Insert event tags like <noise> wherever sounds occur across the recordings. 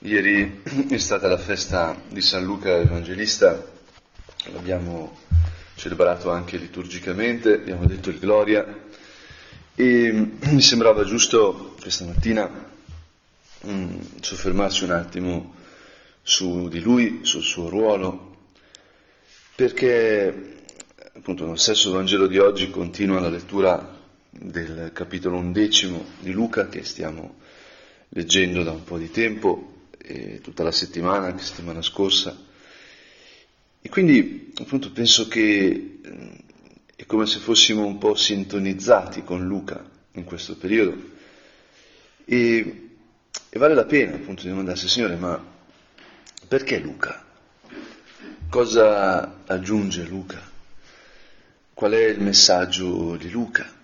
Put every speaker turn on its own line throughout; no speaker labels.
Ieri è stata la festa di San Luca Evangelista, l'abbiamo celebrato anche liturgicamente, abbiamo detto il Gloria. E mi sembrava giusto questa mattina mm, soffermarsi un attimo su di lui, sul suo ruolo, perché appunto nel stesso Vangelo di oggi continua la lettura del capitolo undicimo di Luca che stiamo leggendo da un po' di tempo eh, tutta la settimana, anche settimana scorsa. E quindi appunto penso che eh, è come se fossimo un po' sintonizzati con Luca in questo periodo. E, e vale la pena appunto di domandarsi, Signore, ma perché Luca? Cosa aggiunge Luca? Qual è il messaggio di Luca?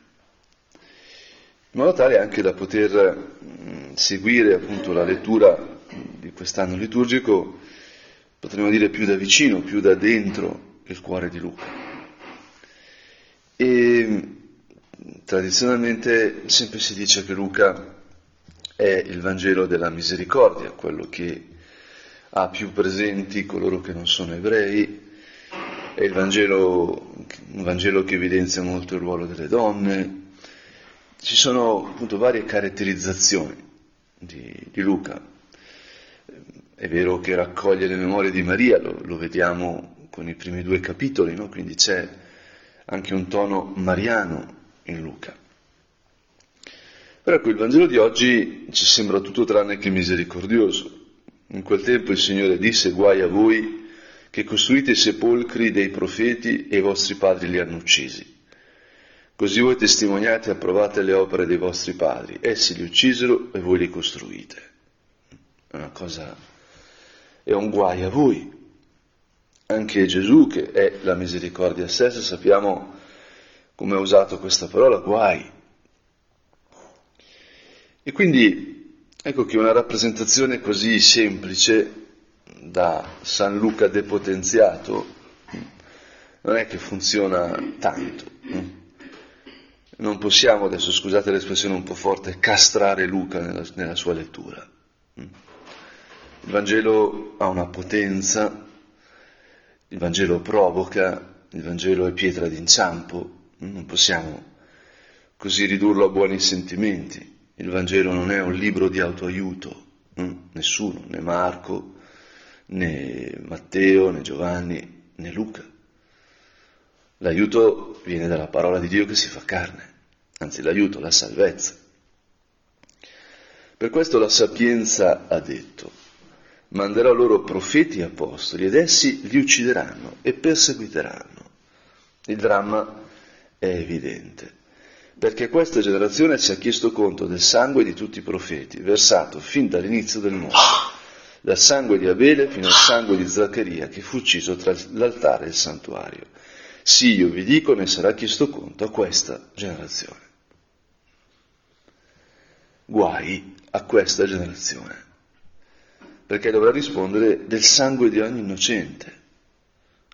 In modo tale anche da poter mh, seguire appunto la lettura di quest'anno liturgico, potremmo dire più da vicino, più da dentro il cuore di Luca. E tradizionalmente sempre si dice che Luca è il Vangelo della misericordia, quello che ha più presenti coloro che non sono ebrei, è il Vangelo, un Vangelo che evidenzia molto il ruolo delle donne. Ci sono appunto varie caratterizzazioni di, di Luca, è vero che raccoglie le memorie di Maria, lo, lo vediamo con i primi due capitoli, no? quindi c'è anche un tono mariano in Luca. Però ecco, il Vangelo di oggi ci sembra tutto tranne che misericordioso. In quel tempo il Signore disse, guai a voi che costruite i sepolcri dei profeti e i vostri padri li hanno uccisi. Così voi testimoniate e approvate le opere dei vostri padri, essi li uccisero e voi li costruite. È una cosa è un guai a voi. Anche Gesù, che è la misericordia stessa, sappiamo come ha usato questa parola, guai. E quindi ecco che una rappresentazione così semplice da San Luca depotenziato non è che funziona tanto. Non possiamo adesso, scusate l'espressione un po' forte, castrare Luca nella, nella sua lettura. Il Vangelo ha una potenza, il Vangelo provoca, il Vangelo è pietra d'inciampo, non possiamo così ridurlo a buoni sentimenti. Il Vangelo non è un libro di autoaiuto, nessuno, né Marco, né Matteo, né Giovanni, né Luca. L'aiuto viene dalla parola di Dio che si fa carne, anzi l'aiuto, la salvezza. Per questo la sapienza ha detto, manderò loro profeti e apostoli ed essi li uccideranno e perseguiteranno. Il dramma è evidente, perché questa generazione ci ha chiesto conto del sangue di tutti i profeti, versato fin dall'inizio del mondo, dal sangue di Abele fino al sangue di Zaccaria che fu ucciso tra l'altare e il santuario. Sì, io vi dico, ne sarà chiesto conto a questa generazione. Guai a questa generazione perché dovrà rispondere del sangue di ogni innocente,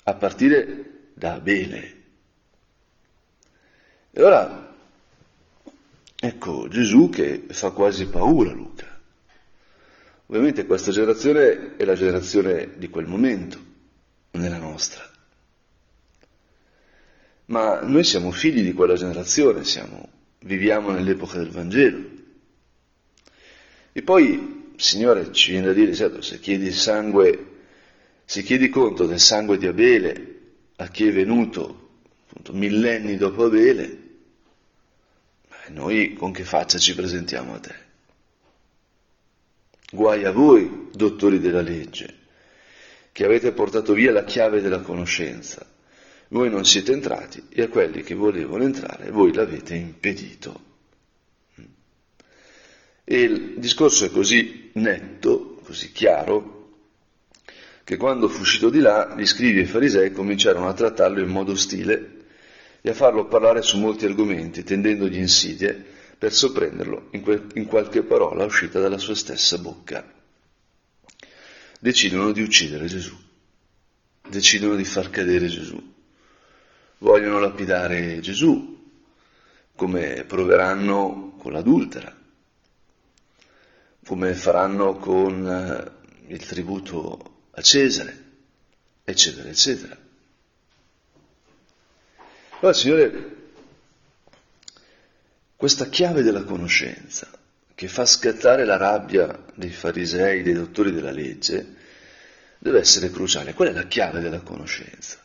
a partire da Abele. E ora, ecco Gesù che fa quasi paura a Luca. Ovviamente questa generazione è la generazione di quel momento, non è la nostra. Ma noi siamo figli di quella generazione, siamo, viviamo nell'epoca del Vangelo. E poi Signore ci viene da dire, certo, se chiedi sangue, se chiedi conto del sangue di Abele a chi è venuto appunto, millenni dopo Abele, noi con che faccia ci presentiamo a te? Guai a voi, dottori della legge, che avete portato via la chiave della conoscenza. Voi non siete entrati e a quelli che volevano entrare voi l'avete impedito. E il discorso è così netto, così chiaro, che quando fu uscito di là gli scrivi e i farisei cominciarono a trattarlo in modo ostile e a farlo parlare su molti argomenti, tendendogli insidie per sorprenderlo in, que- in qualche parola uscita dalla sua stessa bocca. Decidono di uccidere Gesù, decidono di far cadere Gesù, vogliono lapidare Gesù, come proveranno con l'adultera come faranno con eh, il tributo a Cesare, eccetera, eccetera. Allora, Signore, questa chiave della conoscenza che fa scattare la rabbia dei farisei, dei dottori della legge, deve essere cruciale. Qual è la chiave della conoscenza?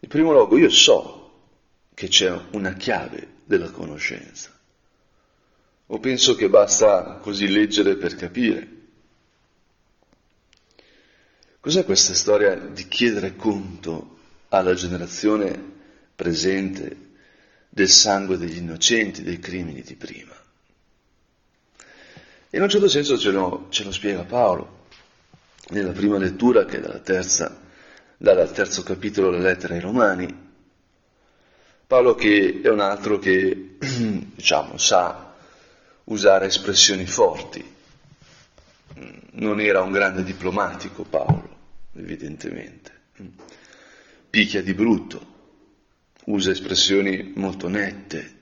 In primo luogo, io so che c'è una chiave della conoscenza. O penso che basta così leggere per capire? Cos'è questa storia di chiedere conto alla generazione presente del sangue degli innocenti, dei crimini di prima? In un certo senso ce lo, ce lo spiega Paolo nella prima lettura che è dalla terza, dal terzo capitolo della lettera ai Romani. Paolo che è un altro che, <clears throat> diciamo, sa usare espressioni forti. Non era un grande diplomatico Paolo, evidentemente. Picchia di brutto, usa espressioni molto nette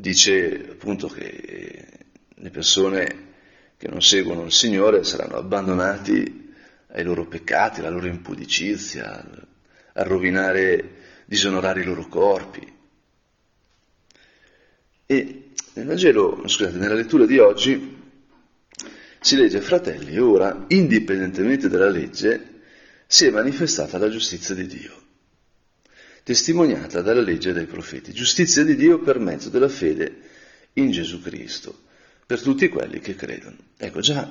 dice appunto che le persone che non seguono il Signore saranno abbandonati ai loro peccati, alla loro impudicizia, a rovinare, disonorare i loro corpi. E nel Vangelo, scusate, nella lettura di oggi si legge, fratelli, ora, indipendentemente dalla legge, si è manifestata la giustizia di Dio testimoniata dalla legge dei profeti, giustizia di Dio per mezzo della fede in Gesù Cristo, per tutti quelli che credono. Ecco già,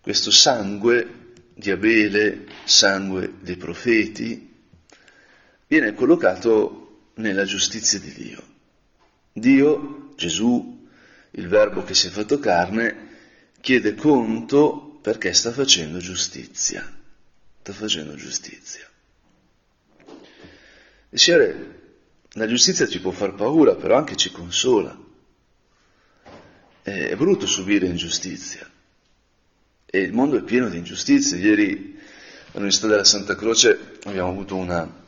questo sangue di Abele, sangue dei profeti, viene collocato nella giustizia di Dio. Dio, Gesù, il Verbo che si è fatto carne, chiede conto perché sta facendo giustizia. Sta facendo giustizia. Il Signore, la giustizia ci può far paura, però anche ci consola. È brutto subire ingiustizia. E il mondo è pieno di ingiustizie. Ieri all'Università della Santa Croce abbiamo avuto una,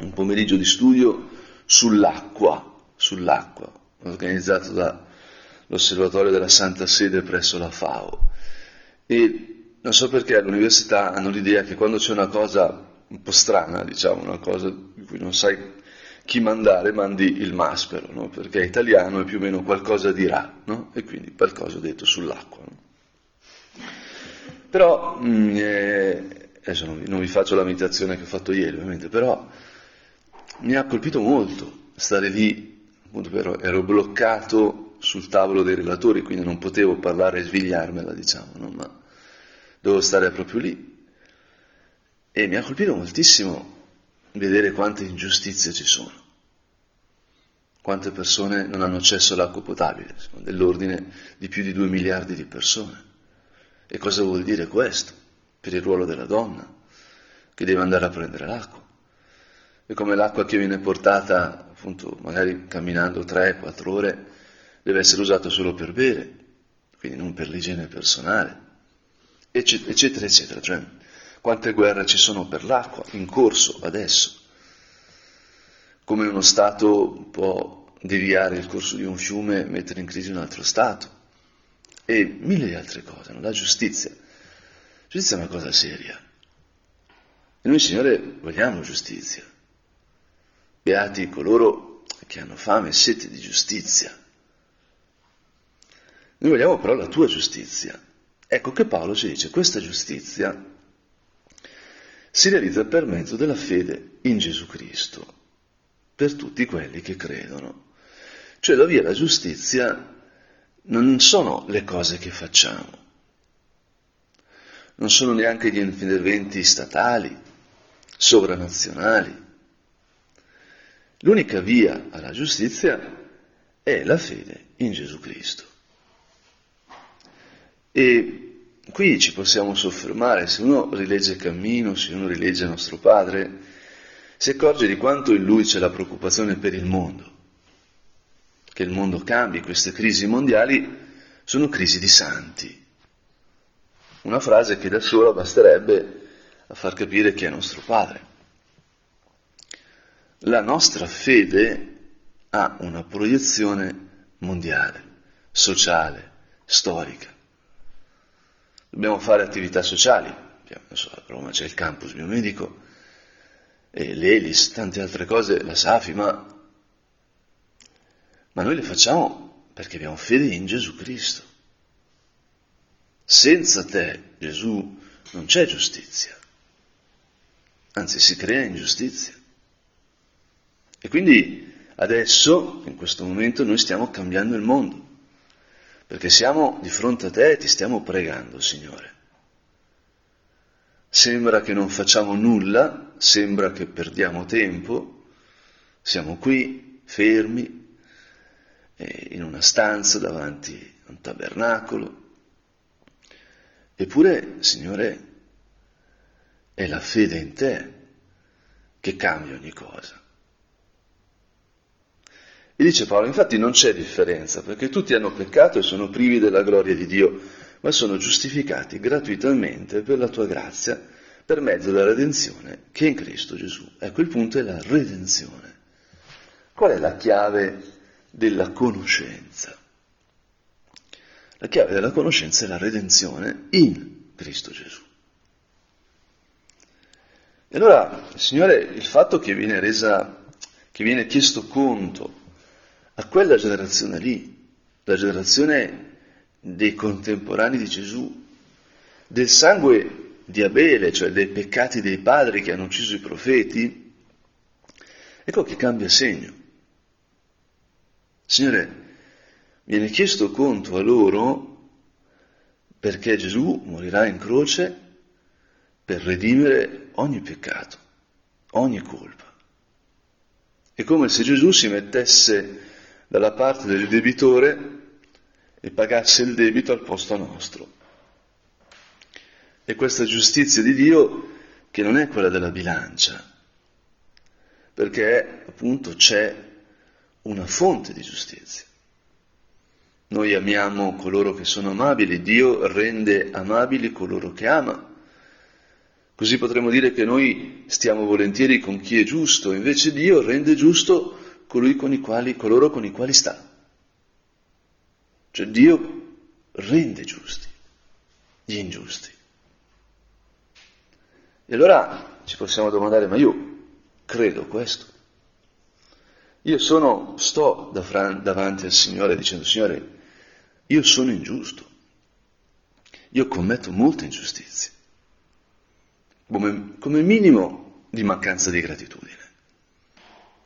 un pomeriggio di studio sull'acqua, sull'acqua, organizzato dall'Osservatorio della Santa Sede presso la FAO. E non so perché all'università hanno l'idea che quando c'è una cosa un po' strana, diciamo, una cosa di cui non sai chi mandare, mandi il maspero, no? perché è italiano e più o meno qualcosa dirà, no? e quindi qualcosa detto sull'acqua. No? Però, mh, mm, eh, adesso non vi, non vi faccio la meditazione che ho fatto ieri, ovviamente, però mi ha colpito molto stare lì, appunto, però ero bloccato sul tavolo dei relatori, quindi non potevo parlare e svegliarmela, diciamo, no? ma dovevo stare proprio lì e mi ha colpito moltissimo vedere quante ingiustizie ci sono, quante persone non hanno accesso all'acqua potabile, dell'ordine di più di due miliardi di persone. E cosa vuol dire questo per il ruolo della donna che deve andare a prendere l'acqua? E come l'acqua che viene portata, appunto, magari camminando 3-4 ore, deve essere usata solo per bere, quindi non per l'igiene personale, eccetera, eccetera. Cioè, quante guerre ci sono per l'acqua in corso adesso? Come uno Stato può deviare il corso di un fiume e mettere in crisi un altro Stato? E mille altre cose, no? la giustizia. La giustizia è una cosa seria. E noi, Signore, vogliamo giustizia. Beati coloro che hanno fame e sete di giustizia. Noi vogliamo però la tua giustizia. Ecco che Paolo ci dice, questa giustizia si realizza per mezzo della fede in Gesù Cristo, per tutti quelli che credono. Cioè la via della giustizia non sono le cose che facciamo, non sono neanche gli interventi statali, sovranazionali. L'unica via alla giustizia è la fede in Gesù Cristo. E qui ci possiamo soffermare, se uno rilegge Cammino, se uno rilegge Nostro Padre, si accorge di quanto in lui c'è la preoccupazione per il mondo, che il mondo cambi, queste crisi mondiali sono crisi di santi. Una frase che da sola basterebbe a far capire chi è nostro Padre. La nostra fede ha una proiezione mondiale, sociale, storica. Dobbiamo fare attività sociali, so, a Roma c'è il campus biomedico, l'Elis, tante altre cose, la Safi, ma, ma noi le facciamo perché abbiamo fede in Gesù Cristo. Senza te, Gesù, non c'è giustizia, anzi si crea ingiustizia. E quindi adesso, in questo momento, noi stiamo cambiando il mondo, perché siamo di fronte a te e ti stiamo pregando, Signore. Sembra che non facciamo nulla, sembra che perdiamo tempo, siamo qui, fermi, in una stanza davanti a un tabernacolo. Eppure, Signore, è la fede in te che cambia ogni cosa. E dice Paolo, infatti non c'è differenza, perché tutti hanno peccato e sono privi della gloria di Dio, ma sono giustificati gratuitamente per la tua grazia, per mezzo della redenzione che è in Cristo Gesù. Ecco, il punto è la redenzione. Qual è la chiave della conoscenza? La chiave della conoscenza è la redenzione in Cristo Gesù. E allora, Signore, il fatto che viene resa, che viene chiesto conto a quella generazione lì, la generazione dei contemporanei di Gesù, del sangue di Abele, cioè dei peccati dei padri che hanno ucciso i profeti, ecco che cambia segno. Signore, viene chiesto conto a loro perché Gesù morirà in croce per redimere ogni peccato, ogni colpa. È come se Gesù si mettesse dalla parte del debitore e pagasse il debito al posto nostro. E questa giustizia di Dio che non è quella della bilancia, perché appunto c'è una fonte di giustizia. Noi amiamo coloro che sono amabili, Dio rende amabili coloro che ama. Così potremmo dire che noi stiamo volentieri con chi è giusto, invece Dio rende giusto colui con i quali, coloro con i quali sta. Cioè Dio rende giusti gli ingiusti. E allora ci possiamo domandare, ma io credo questo? Io sono, sto davanti al Signore dicendo, Signore, io sono ingiusto, io commetto molte ingiustizie come, come minimo di mancanza di gratitudine.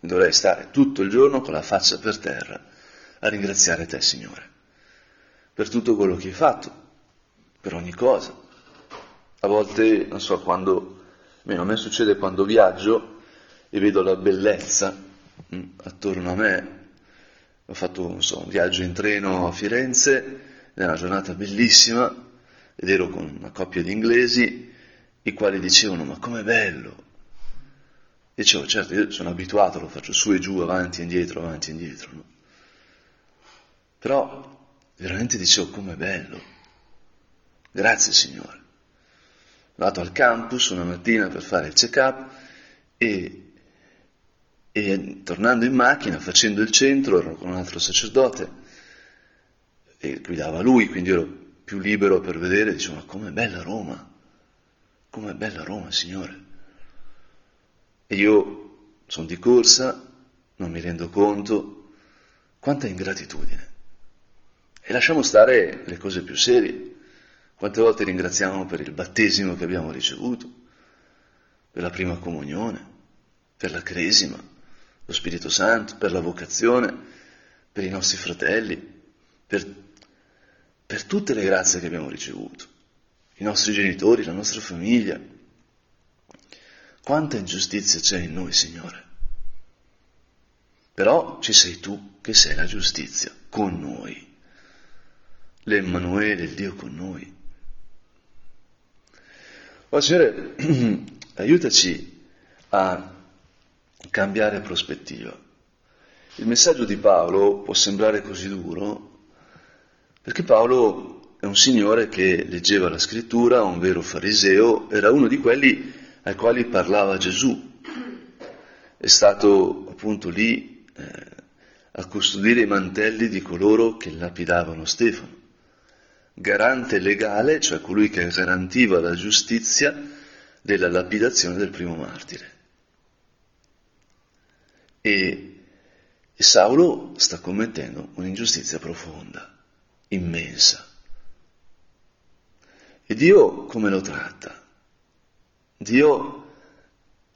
Dovrei stare tutto il giorno con la faccia per terra a ringraziare te, Signore, per tutto quello che hai fatto, per ogni cosa. A volte, non so, quando, almeno a me succede quando viaggio e vedo la bellezza mh, mm, attorno a me. Ho fatto, so, un viaggio in treno a Firenze, è una giornata bellissima, ed ero con una coppia di inglesi i quali dicevano ma com'è bello. Dicevo, certo, io sono abituato, lo faccio su e giù, avanti e indietro, avanti e indietro. No? Però veramente dicevo com'è bello. Grazie Signore. Andato al campus una mattina per fare il check-up e, e tornando in macchina, facendo il centro, ero con un altro sacerdote e guidava lui, quindi ero più libero per vedere, dicevo, ma com'è bella Roma. Com'è bella Roma, Signore. E io sono di corsa, non mi rendo conto quanta ingratitudine. E lasciamo stare le cose più serie. Quante volte ringraziamo per il battesimo che abbiamo ricevuto, per la prima comunione, per la cresima, lo Spirito Santo, per la vocazione, per i nostri fratelli, per, per tutte le grazie che abbiamo ricevuto i nostri genitori, la nostra famiglia. Quanta ingiustizia c'è in noi, Signore. Però ci sei tu che sei la giustizia con noi. L'Emmanuele, il Dio con noi. Oh Signore, <clears throat> aiutaci a cambiare prospettiva. Il messaggio di Paolo può sembrare così duro perché Paolo è un signore che leggeva la scrittura, un vero fariseo, era uno di quelli ai quali parlava Gesù. È stato appunto lì eh, a custodire i mantelli di coloro che lapidavano Stefano. Garante legale, cioè colui che garantiva la giustizia della lapidazione del primo martire. E, e Saulo sta commettendo un'ingiustizia profonda, immensa. E Dio come lo tratta? Dio,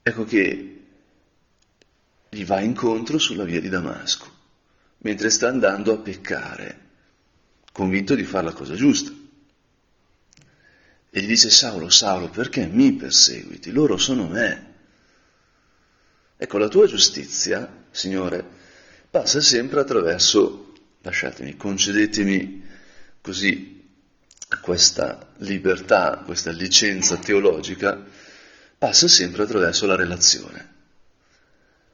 ecco che gli va incontro sulla via di Damasco mentre sta andando a peccare, convinto di fare la cosa giusta. E gli dice Saulo, Saulo, perché mi perseguiti? Loro sono me. Ecco, la tua giustizia, Signore, passa sempre attraverso, lasciatemi, concedetemi così questa libertà, questa licenza teologica, passa sempre attraverso la relazione.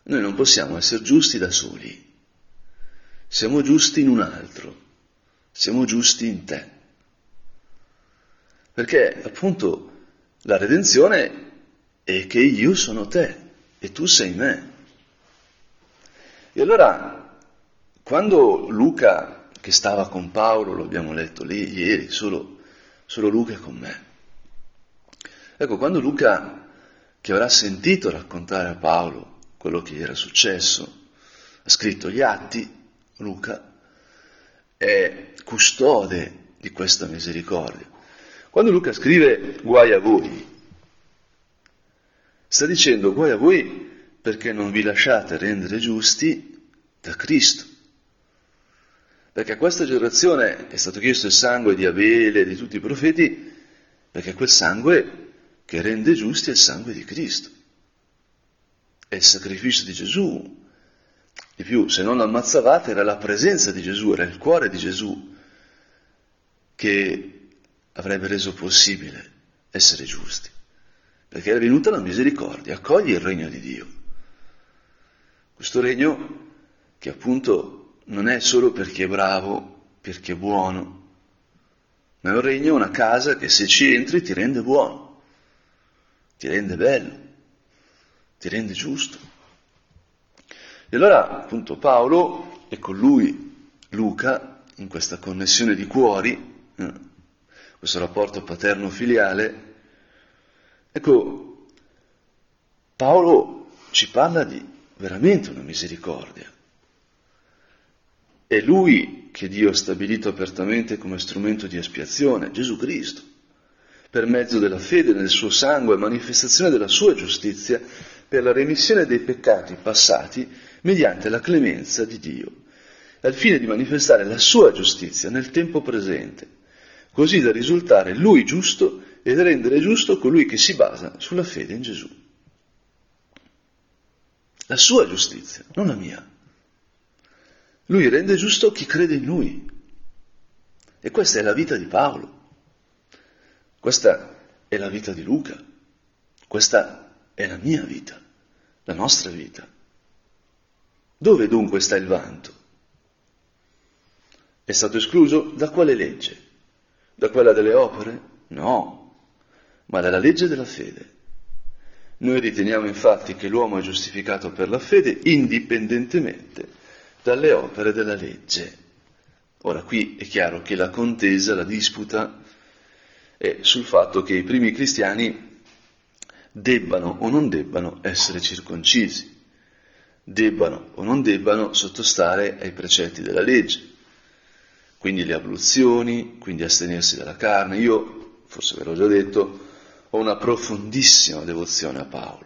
Noi non possiamo essere giusti da soli, siamo giusti in un altro, siamo giusti in te. Perché appunto la redenzione è che io sono te e tu sei me. E allora, quando Luca, che stava con Paolo, lo abbiamo letto lì ieri, solo, solo Luca con me, ecco, quando Luca, che avrà sentito raccontare a Paolo quello che era successo, ha scritto gli atti, Luca, è custode di questa misericordia. Quando Luca scrive guai a voi, sta dicendo guai a voi perché non vi lasciate rendere giusti da Cristo. Perché a questa generazione è stato chiesto il sangue di Abele e di tutti i profeti, perché quel sangue che rende giusti il sangue di Cristo. È il sacrificio di Gesù, di più, se non ammazzavate, era la presenza di Gesù, era il cuore di Gesù che avrebbe reso possibile essere giusti. Perché era venuta la misericordia, accogli il regno di Dio. Questo regno che appunto non è solo per chi è bravo, per chi è buono, ma è un regno, una casa che se ci entri ti rende buono, ti rende bello, ti rende giusto. E allora appunto Paolo e con lui Luca, in questa connessione di cuori, eh, questo rapporto paterno-filiale, ecco, Paolo ci parla di veramente una misericordia. È lui che Dio ha stabilito apertamente come strumento di espiazione, Gesù Cristo, per mezzo della fede nel suo sangue, manifestazione della sua giustizia, per la remissione dei peccati passati mediante la clemenza di Dio, al fine di manifestare la sua giustizia nel tempo presente, così da risultare lui giusto e da rendere giusto colui che si basa sulla fede in Gesù. La sua giustizia, non la mia. Lui rende giusto chi crede in lui. E questa è la vita di Paolo. Questa è la vita di Luca. Questa è la mia vita, la nostra vita. Dove dunque sta il vanto? È stato escluso da quale legge? Da quella delle opere? No, ma dalla legge della fede. Noi riteniamo infatti che l'uomo è giustificato per la fede indipendentemente dalle opere della legge. Ora qui è chiaro che la contesa, la disputa è sul fatto che i primi cristiani debbano o non debbano essere circoncisi debbano o non debbano sottostare ai precetti della legge, quindi le abluzioni, quindi astenersi dalla carne. Io, forse ve l'ho già detto, ho una profondissima devozione a Paolo.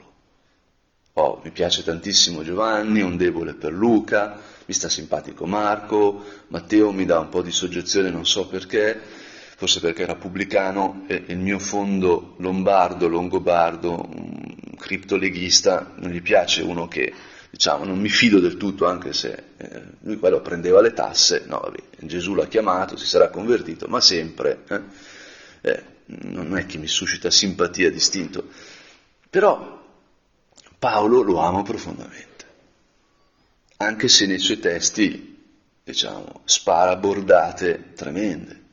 Oh, mi piace tantissimo Giovanni, un debole per Luca, mi sta simpatico Marco, Matteo mi dà un po' di soggezione, non so perché, forse perché era pubblicano e il mio fondo lombardo, longobardo, criptoleghista, non gli piace uno che diciamo, non mi fido del tutto, anche se eh, lui quello prendeva le tasse, no, vabbè, Gesù l'ha chiamato, si sarà convertito, ma sempre eh, eh, non è che mi suscita simpatia distinto. Però Paolo lo amo profondamente, anche se nei suoi testi, diciamo, spara bordate tremende.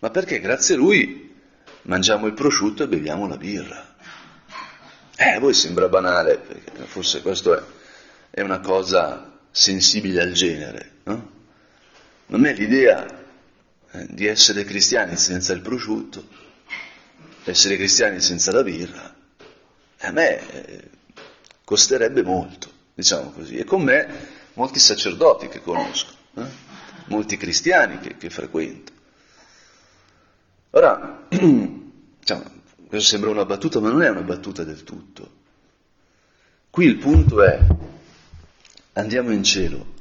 Ma perché grazie a lui mangiamo il prosciutto e beviamo la birra. Eh, a voi sembra banale, forse questo è, è una cosa sensibile al genere, no? Non è l'idea eh, di essere cristiani senza il prosciutto, essere cristiani senza la birra, a me eh, costerebbe molto, diciamo così, e con me molti sacerdoti che conosco, eh? molti cristiani che, che frequento. Ora, diciamo, <clears throat> questo sembra una battuta, ma non è una battuta del tutto. Qui il punto è, andiamo in cielo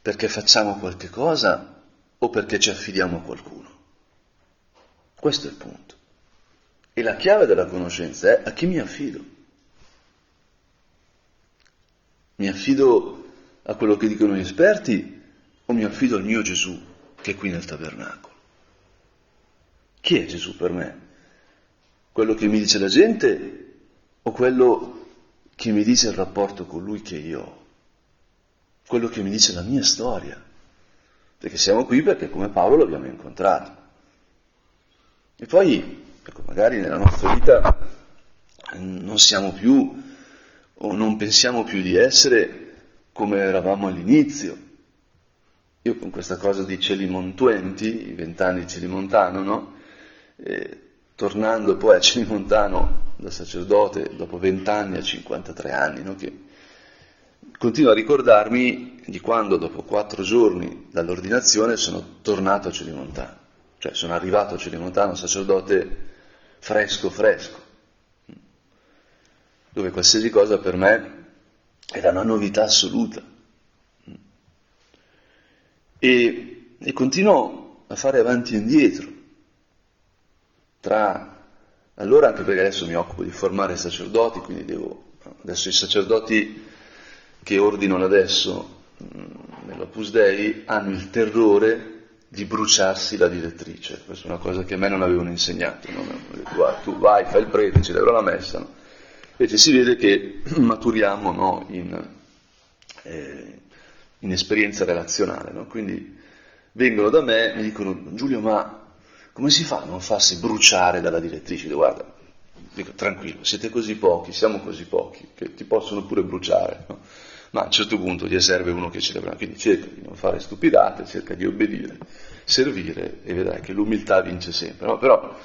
perché facciamo qualche cosa o perché ci affidiamo a qualcuno? Questo è il punto. E la chiave della conoscenza è a chi mi affido. Mi affido a quello che dicono gli esperti o mi affido al mio Gesù che è qui nel tabernacolo? Chi è Gesù per me? Quello che mi dice la gente o quello che mi dice il rapporto con lui che io ho? Quello che mi dice la mia storia? Perché siamo qui perché come Paolo l'abbiamo incontrato. E poi, ecco, magari nella nostra vita non siamo più o non pensiamo più di essere come eravamo all'inizio. Io con questa cosa di cieli montuenti, i vent'anni Celimontano, no? E, tornando poi a Celimontano da sacerdote dopo vent'anni a 53 anni, no? che continuo a ricordarmi di quando dopo quattro giorni dall'ordinazione sono tornato a Celimontano, cioè sono arrivato a Celimontano sacerdote fresco fresco, dove qualsiasi cosa per me era una novità assoluta. E, e continuo a fare avanti e indietro, tra allora anche perché adesso mi occupo di formare sacerdoti, quindi devo, adesso i sacerdoti che ordinano adesso mm, nell'Opus Dei hanno il terrore di bruciarsi la direttrice. Questa è una cosa che a me non avevano insegnato. No? Tu vai, fai il prete, celebra la messa. No? Invece si vede che <clears throat> maturiamo no? in, eh, in, esperienza relazionale. Quindi vengono da me e mi dicono, Giulio, ma come si fa a non farsi bruciare dalla direttrice? Dico, guarda, dico, tranquillo, siete così pochi, siamo così pochi, che ti possono pure bruciare ma a un certo punto gli serve uno che celebra, quindi cerca di non fare stupidate, cerca di obbedire, servire e vedrai che l'umiltà vince sempre. No? Però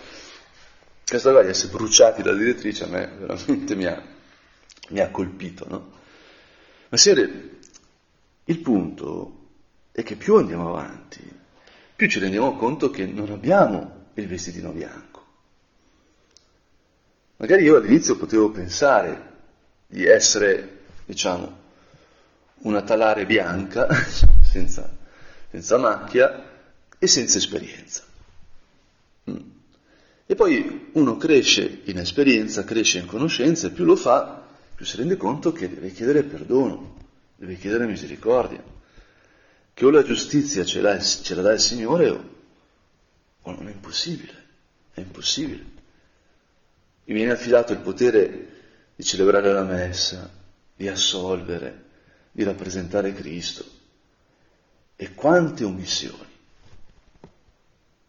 questa cosa di essere bruciati dalla direttrice a me veramente mi ha, mi ha colpito. No? Ma signore, il punto è che più andiamo avanti, più ci rendiamo conto che non abbiamo il vestitino bianco. Magari io all'inizio potevo pensare di essere, diciamo, una talare bianca, <laughs> senza, senza macchia e senza esperienza. Mm. E poi uno cresce in esperienza, cresce in conoscenza e più lo fa, più si rende conto che deve chiedere perdono, deve chiedere misericordia, che o la giustizia ce ce la dà il Signore o, o non è impossibile, è impossibile. Mi viene affidato il potere di celebrare la messa, di assolvere, di rappresentare Cristo. E quante omissioni.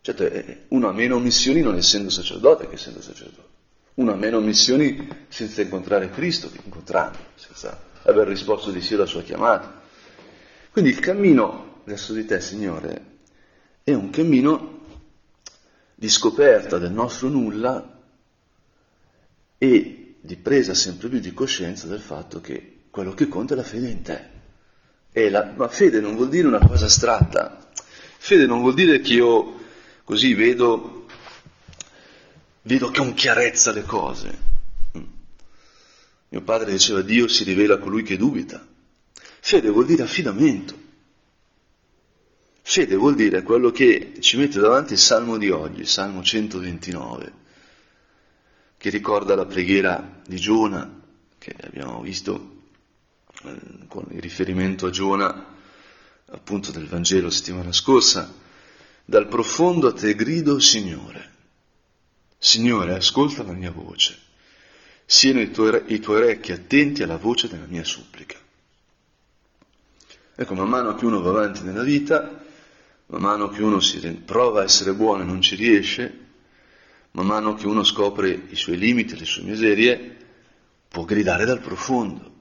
Certo, eh, uno ha meno omissioni non essendo sacerdote che essendo sacerdote. Uno ha meno omissioni senza incontrare Cristo che incontrando, senza aver risposto di sì alla sua chiamata. Quindi il cammino verso di te, Signore, è un cammino di scoperta del nostro nulla e di presa sempre più di coscienza del fatto che quello che conta è la fede in te. La, ma fede non vuol dire una cosa astratta. Fede non vuol dire che io così vedo, vedo con chiarezza le cose. Mm. Mio padre diceva Dio si rivela a colui che dubita. Fede vuol dire affidamento. Fede vuol dire quello che ci mette davanti il salmo di oggi, il salmo 129, che ricorda la preghiera di Giona, che abbiamo visto eh, con il riferimento a Giona, appunto del Vangelo settimana scorsa, dal profondo a te grido, Signore. Signore, ascolta la mia voce. Siano i tuoi, i tuoi orecchi attenti alla voce della mia supplica. Ecco, man mano che uno va avanti nella vita, man mano che uno si prova a essere buono e non ci riesce, man mano che uno scopre i suoi limiti, le sue miserie, può gridare dal profondo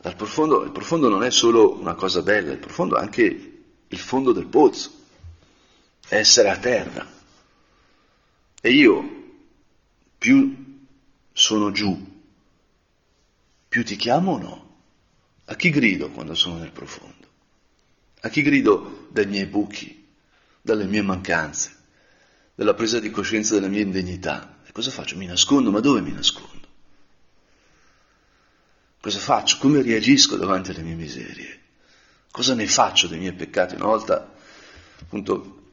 Dal profondo, il profondo non è solo una cosa bella, il profondo è anche il fondo del pozzo, è essere a terra. E io più sono giù, più ti chiamo o no? A chi grido quando sono nel profondo? A chi grido dai miei buchi, dalle mie mancanze, dalla presa di coscienza della mia indegnità? E cosa faccio? Mi nascondo, ma dove mi nascondo? Cosa faccio? Come reagisco davanti alle mie miserie? Cosa ne faccio dei miei peccati? Una volta, appunto,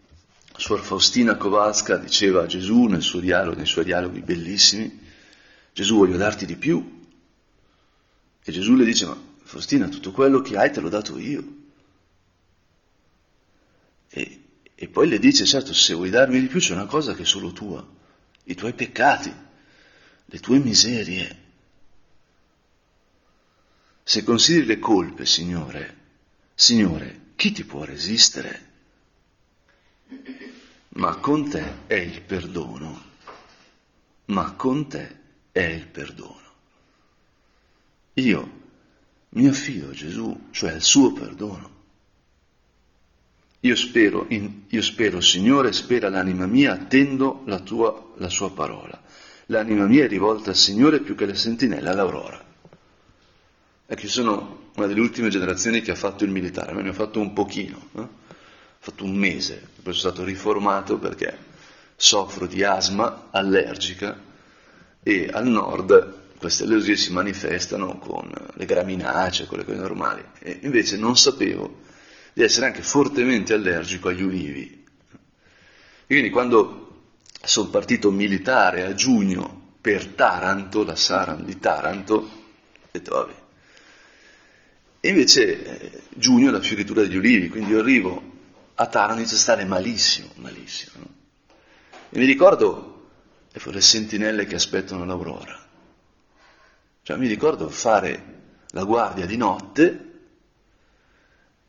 Suor Faustina Kowalska diceva a Gesù nel suo dialogo, nei suoi dialoghi bellissimi, Gesù voglio darti di più. E Gesù le dice, ma Faustina, tutto quello che hai te l'ho dato io. E, e poi le dice, certo, se vuoi darmi di più c'è una cosa che è solo tua, i tuoi peccati, le tue miserie. Se consideri le colpe, Signore, Signore, chi ti può resistere? Ma con te è il perdono, ma con te è il perdono. Io mi affido a Gesù, cioè al suo perdono. Io spero, in, io spero, Signore, spera l'anima mia, attendo la, tua, la sua parola. L'anima mia è rivolta al Signore più che le sentinelle all'aurora. Ecco, io sono una delle ultime generazioni che ha fatto il militare, ma ne ho fatto un pochino, eh? ho fatto un mese, poi sono stato riformato perché soffro di asma allergica e al nord queste allergie si manifestano con le graminacee, con le cose normali, e invece non sapevo di essere anche fortemente allergico agli ulivi. E quindi quando sono partito militare a giugno per Taranto, la Saran di Taranto, ho detto vabbè. E invece eh, giugno è la fioritura degli ulivi, quindi io arrivo a Taranto inizio a stare malissimo, malissimo. No? E mi ricordo le sentinelle che aspettano l'aurora. Cioè mi ricordo fare la guardia di notte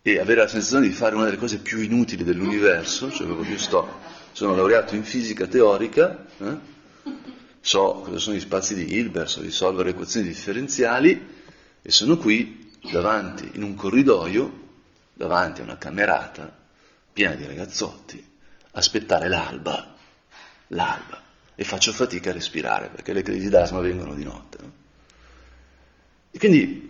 e avere la sensazione di fare una delle cose più inutili dell'universo, cioè proprio io sto, sono laureato in fisica teorica, eh? so cosa sono gli spazi di Hilbert, so risolvere equazioni differenziali e sono qui davanti, in un corridoio, davanti a una camerata piena di ragazzotti, aspettare l'alba, l'alba, e faccio fatica a respirare perché le crisi d'asma vengono di notte. No? E quindi,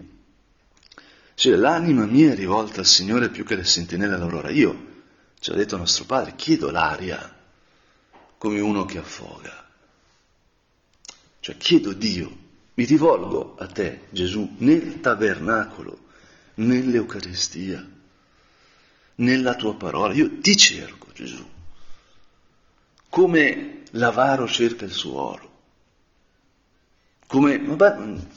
cioè, l'anima mia è rivolta al Signore più che le sentinelle all'aurora. Io, ci ha detto nostro padre, chiedo l'aria come uno che affoga. Cioè, chiedo Dio, mi rivolgo a te, Gesù, nel tabernacolo, nell'Eucaristia, nella tua parola. Io ti cerco, Gesù, come l'avaro cerca il suo oro come,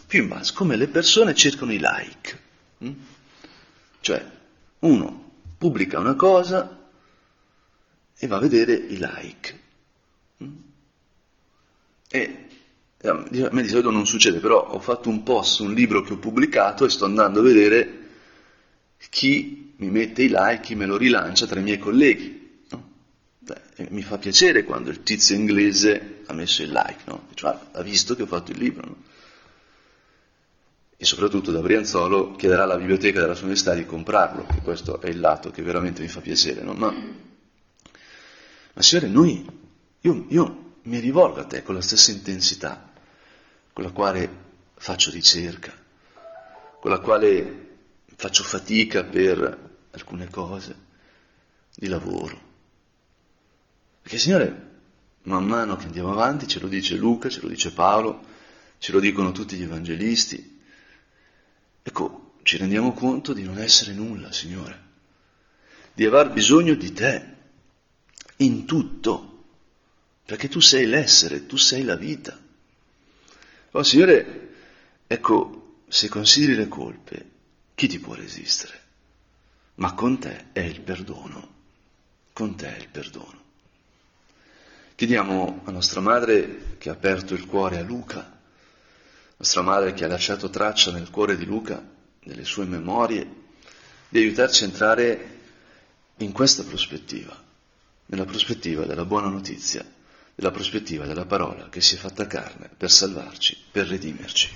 più in basso, come le persone cercano i like. Hm? Cioè, uno pubblica una cosa e va a vedere i like. Hm? E a me di solito non succede, però ho fatto un post su un libro che ho pubblicato e sto andando a vedere chi mi mette i like, chi me lo rilancia tra i miei colleghi. Mi fa piacere quando il tizio inglese ha messo il like, no? Cioè, ha visto che ho fatto il libro, no? E soprattutto da Brianzolo chiederà alla biblioteca della sua università di comprarlo, che questo è il lato che veramente mi fa piacere, no? Ma, ma Signore, noi, io, io mi rivolgo a te con la stessa intensità con la quale faccio ricerca, con la quale faccio fatica per alcune cose di lavoro perché Signore, man mano che andiamo avanti, ce lo dice Luca, ce lo dice Paolo, ce lo dicono tutti gli evangelisti, ecco, ci rendiamo conto di non essere nulla, Signore, di aver bisogno di te in tutto, perché tu sei l'essere, tu sei la vita. Oh Signore, ecco, se consideri le colpe, chi ti può resistere? Ma con te è il perdono, con te è il perdono. Chiediamo a nostra madre che ha aperto il cuore a Luca, nostra madre che ha lasciato traccia nel cuore di Luca, nelle sue memorie, di aiutarci a entrare in questa prospettiva, nella prospettiva della buona notizia, nella prospettiva della parola che si è fatta carne per salvarci, per redimerci.